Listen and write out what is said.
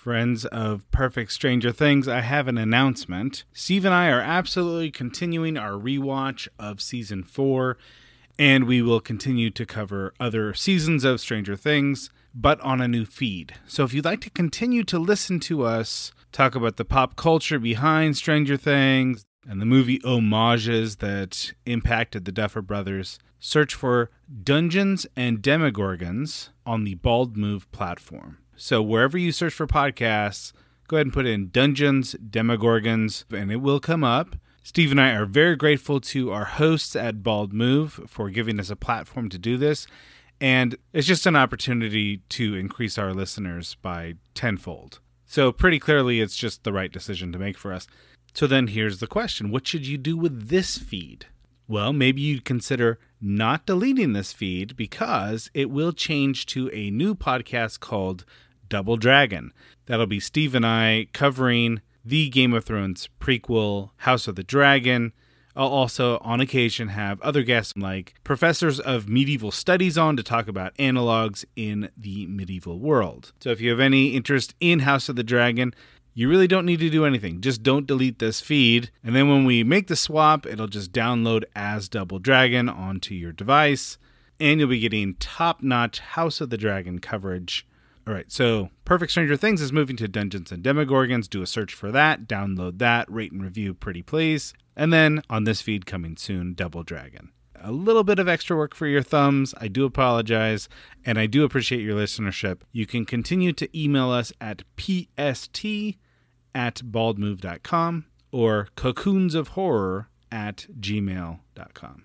Friends of Perfect Stranger Things, I have an announcement. Steve and I are absolutely continuing our rewatch of season four, and we will continue to cover other seasons of Stranger Things, but on a new feed. So if you'd like to continue to listen to us talk about the pop culture behind Stranger Things and the movie homages that impacted the Duffer Brothers, search for Dungeons and Demogorgons on the Bald Move platform. So wherever you search for podcasts, go ahead and put in Dungeons, Demogorgons, and it will come up. Steve and I are very grateful to our hosts at Bald Move for giving us a platform to do this. And it's just an opportunity to increase our listeners by tenfold. So, pretty clearly, it's just the right decision to make for us. So, then here's the question What should you do with this feed? Well, maybe you'd consider not deleting this feed because it will change to a new podcast called Double Dragon. That'll be Steve and I covering the Game of Thrones prequel, House of the Dragon. I'll also, on occasion, have other guests like professors of medieval studies on to talk about analogs in the medieval world. So, if you have any interest in House of the Dragon, you really don't need to do anything. Just don't delete this feed. And then when we make the swap, it'll just download as Double Dragon onto your device. And you'll be getting top notch House of the Dragon coverage all right, so Perfect Stranger Things is moving to Dungeons and Demogorgons. Do a search for that, download that, rate and review, pretty please. And then on this feed coming soon, Double Dragon. A little bit of extra work for your thumbs. I do apologize, and I do appreciate your listenership. You can continue to email us at pst at baldmove.com or cocoonsofhorror at gmail.com.